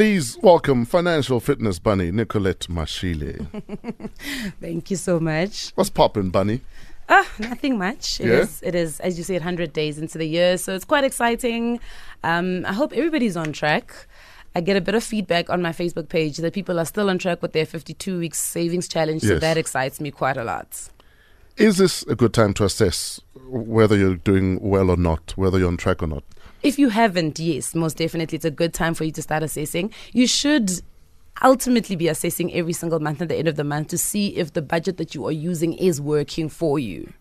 Please welcome financial fitness bunny Nicolette Mashile. Thank you so much. What's poppin', bunny? Ah, nothing much. It Yeah? is, it is, as you said, 100 days into the year, so it's quite exciting. Um, I hope everybody's on track. I get a bit of feedback on my Facebook page that people are still on track with their 52 weeks savings challenge, so Yes. that excites me quite a lot. Is this a good time to assess whether you're doing well or not, whether you're on track or not? If you haven't, yes, most definitely, it's a good time for you to start assessing. You should ultimately be assessing every single month at the end of the month to see if the budget that you are using is working for you.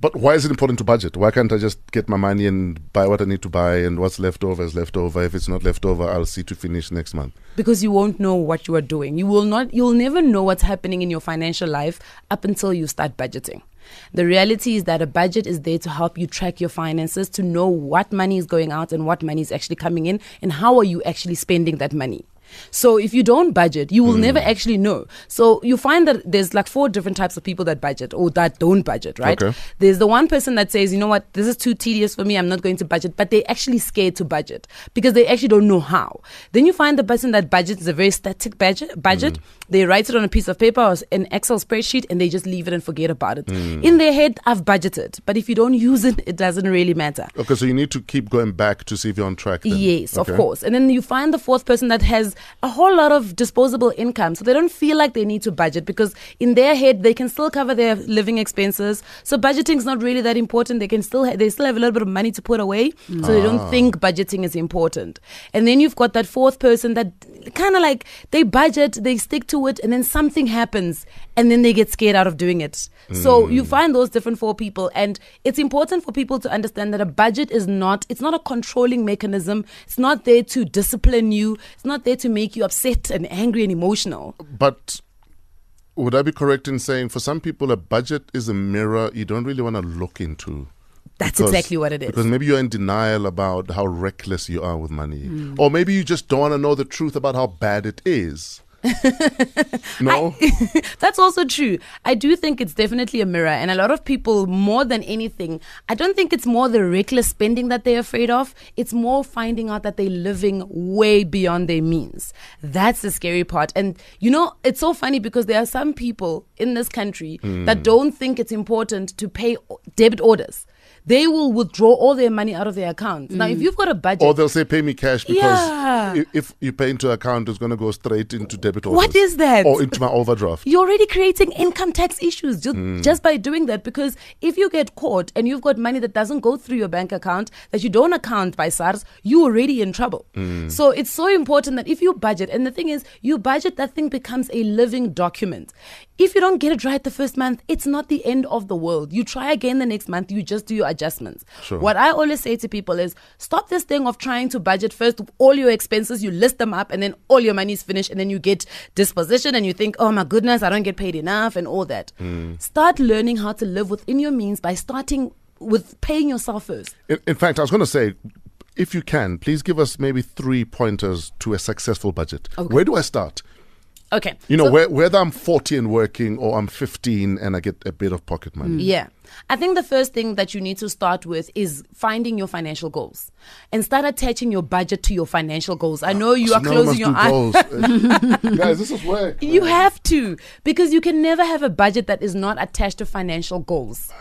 But why is it important to budget? Why can't I just get my money and buy what I need to buy and what's left over is left over? If it's not left over, I'll see to finish next month. because you won't know what you are doing. You will not you'll never know what's happening in your financial life up until you start budgeting. The reality is that a budget is there to help you track your finances, to know what money is going out and what money is actually coming in and how are you actually spending that money. So if you don't budget, you will hmm. never actually know. So you find that there's like four different types of people that budget or that don't budget, right? Okay. There's the one person that says, you know what, this is too tedious for me, I'm not going to budget, but they're actually scared to budget because they actually don't know how. Then you find the person that budgets is a very static budget. budget. Hmm. They write it on a piece of paper or an Excel spreadsheet and they just leave it and forget about it. Hmm. In their head, I've budgeted, but if you don't use it, it doesn't really matter. Okay, so you need to keep going back to see if you're on track. Then. Yes, Okay. of course. And then you find the fourth person that has a whole lot of disposable income. So they don't feel like they need to budget because in their head they can still cover their living expenses. So budgeting is not really that important. They can still ha- they still have a little bit of money to put away. So they don't ah. think budgeting is important. And then you've got that fourth person that kind of like they budget, they stick to it and then something happens and then they get scared out of doing it. So you find those different four people and it's important for people to understand that a budget is not it's not a controlling mechanism. It's not there to discipline you. It's not there to make you upset and angry and emotional. But would I be correct in saying for some people a budget is a mirror you don't really want to look into? That's Because- exactly what it is. Because maybe you're in denial about how reckless you are with money. Hmm. Or maybe you just don't want to know the truth about how bad it is. No? That's also true. I do think it's definitely a mirror. And a lot of people, more than anything, I don't think it's more the reckless spending that they're afraid of. It's more finding out that they're living way beyond their means. That's the scary part. And, you know, it's so funny because there are some people in this country that hmm. don't think it's important to pay debit orders. They will withdraw all their money out of their account. Now, if mm. you've got a budget, or they'll say pay me cash because Yeah. if you pay into account it's going to go straight into debit orders. What is that? Or into my overdraft. you're already creating income tax issues just, mm. just by doing that because if you get caught and you've got money that doesn't go through your bank account that you don't account by SARS, you're already in trouble. Mm. So it's so important that if you budget, and the thing is, you budget, that thing becomes a living document. If you don't get it right the first month, it's not the end of the world. You try again the next month, you just do your adjustments. Sure. What I always say to people is stop this thing of trying to budget first all your expenses, you list them up, and then all your money is finished, and then you get disposition and you think, oh my goodness, I don't get paid enough, and all that. Hmm. Start learning how to live within your means by starting with paying yourself first. In, in fact, I was going to say, if you can, please give us maybe three pointers to a successful budget. Okay. Where do I start? Okay. You know, so- whe- whether I'm 40 and working or I'm 15 and I get a bit of pocket money. Mm. Yeah. I think the first thing that you need to start with is finding your financial goals and start attaching your budget to your financial goals. I know you So are closing your eyes. Guys, this is work. You have to because you can never have a budget that is not attached to financial goals.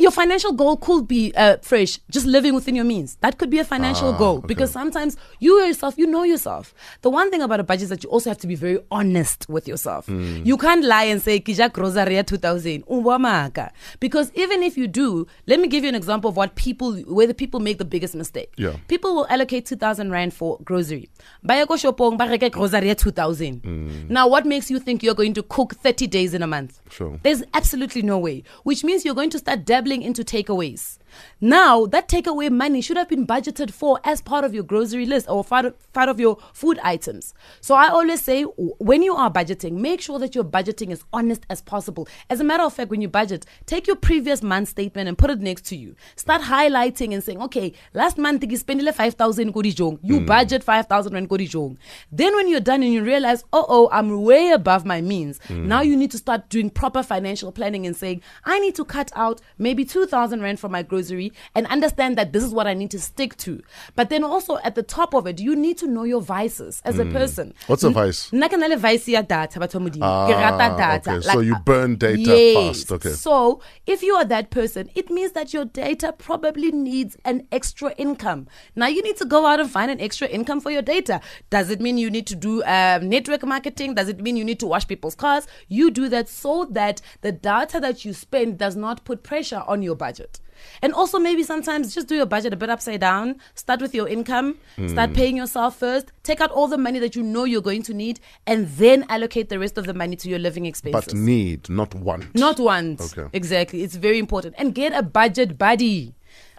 Your financial goal could be uh, fresh, just living within your means. That could be a financial Ah, goal okay. because sometimes you yourself, you know yourself. The one thing about a budget is that you also have to be very honest with yourself. Hmm. You can't lie and say Kijak Rosaria 2000 Uwamaka. because even if you do, let me give you an example of what people where the people make the biggest mistake. Yeah. People will allocate 2000 rand for grocery. Baya ko shopong ba reka grocery 2000. Hmm. Now what makes you think you're going to cook 30 days in a month? Sure. There's absolutely no way, which means you're going to start dabbling into takeaways. Now, that takeaway money should have been budgeted for as part of your grocery list or part of, part of your food items. So I always say when you are budgeting, make sure that your budgeting is honest as possible. As a matter of fact, when you budget, take your previous month statement and put it next to you. Start highlighting and saying, okay, last month you spent 5,000 kodi jong. You hmm. budget 5,000 rand jong. Then when you're done and you realize, oh, oh, I'm way above my means. Hmm. Now you need to start doing proper financial planning and saying, I need to cut out maybe 2,000 rand from my grocery grocery and understand that this is what I need to stick to. But then also at the top of it, you need to know your vices as a person. Hmm. What's a vice? Nna le vice ya data batho ba modimo. Ke Ah, rata data. okay. So you uh, burn data yes. fast. Okay. So if you are that person, it means that your data probably needs an extra income. Now you need to go out and find an extra income for your data. Does it mean you need to do um, network marketing? Does it mean you need to wash people's cars? You do that so that the data that you spend does not put pressure on your budget. And also, maybe sometimes just do your budget a bit upside down. Start with your income, Hmm. start paying yourself first, take out all the money that you know you're going to need, and then allocate the rest of the money to your living expenses. But need, not want. Not want. Okay. Exactly. It's very important. And get a budget buddy.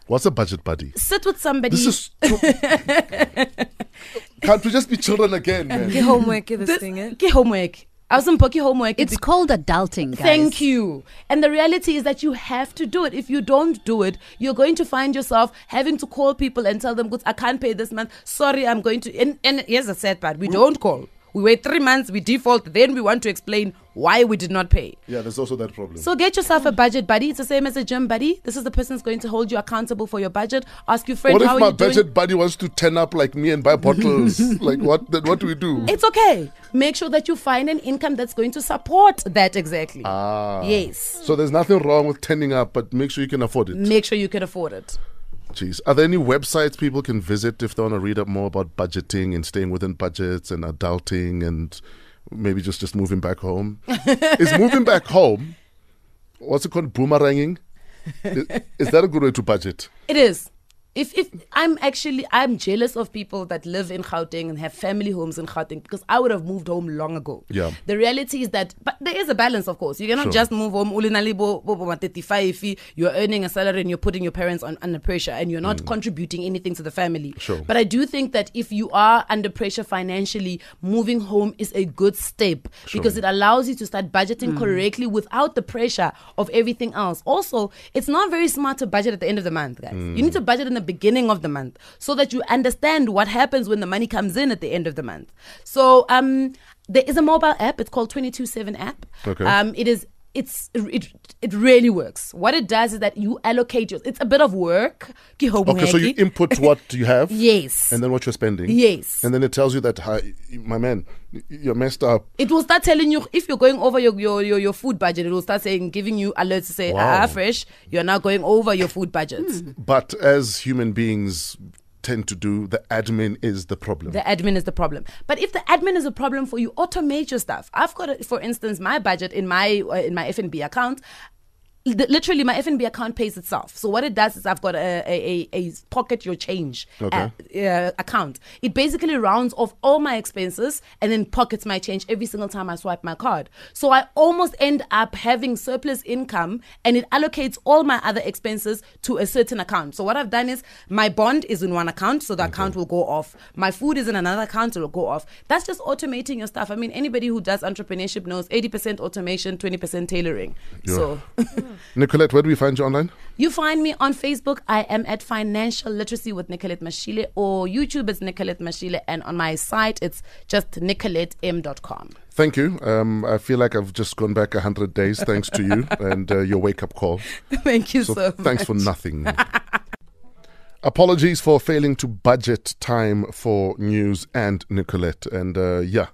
What's a budget buddy? Sit with somebody. This is. Too... Can't we just be children again, man? Get homework, this, This- thing, eh? Get homework. I was poky homework. It's called adulting, guys. Thank you. And the reality is that you have to do it. If you don't do it, you're going to find yourself having to call people and tell them, "Good, I can't pay this month. Sorry, I'm going to." And, and here's the sad part: we don't call. We wait three months, we default, then we want to explain why we did not pay. Yeah, there's also that problem. So get yourself a budget buddy. It's the same as a gym buddy. This is the person who's going to hold you accountable for your budget. Ask your friend what if my you doing. budget buddy wants to turn up like me and buy bottles? like what? Then what do we do? It's okay. Make sure that you find an income that's going to support that exactly. Ah. Yes. So there's nothing wrong with turning up, but make sure you can afford it. Make sure you can afford it. Jeez. Are there any websites people can visit if they want to read up more about budgeting and staying within budgets and adulting and maybe just, just moving back home? is moving back home, what's it called, boomeranging? Is, is that a good way to budget? It is. If if I'm actually I'm jealous of people that live in Gauteng and have family homes in Gauteng because I would have moved home long ago. Yeah. The reality is that but there is a balance of course. You cannot Sure. just move home ulinali bo bo bo ma 35 you're earning a salary and you're putting your parents on under pressure and you're not contributing anything to the family. Mm. Sure. But I do think that if you are under pressure financially, moving home is a good step because it allows you to start budgeting correctly without the pressure of everything else. Also, it's not very smart to budget at the end of the month, guys. You need to budget in the beginning of the month so that you understand what happens when the money comes in at the end of the month. So, um, there is a mobile app. It's called 22seven app. Okay. Um, it is it's it it really works. What it does is that you allocate your. It's a bit of work. Okay, so you input what you have. Yes. And then what you're spending. Yes. And then it tells you that, hi, my man, you're messed up. it will start telling you if you're going over your your, your, your food budget. It will start saying, giving you alerts to say, Wow. ah, fresh, you're now going over your food budget. But as human beings tend to do, the admin is the problem. The admin is the problem. But if the admin is a problem for you, automate your stuff. I've got, for instance, my budget in my uh, in my FNB account. Li- Literally, my FNB account pays itself. So what it does is I've got a a, a, a pocket your change Okay. uh, uh, account. It basically rounds off all my expenses and then pockets my change every single time I swipe my card. So I almost end up having surplus income and it allocates all my other expenses to a certain account. So what I've done is my bond is in one account, so the account will go off. My food is in another account, it will go off. That's just automating your stuff. I mean, anybody who does entrepreneurship knows 80% automation, 20% tailoring. Yeah. So Nicolette, where do we find you online? you find me on Facebook. I am at Financial Literacy with Nicolette Mashile, or YouTube is Nicolette Mashile, and on my site it's just nicolettem.com. Thank you. Um, I feel like I've just gone back 100 days thanks to you and uh, your wake up call. Thank you So so, thanks for nothing. Apologies for failing to budget time for news and Nicolette. And uh, yeah,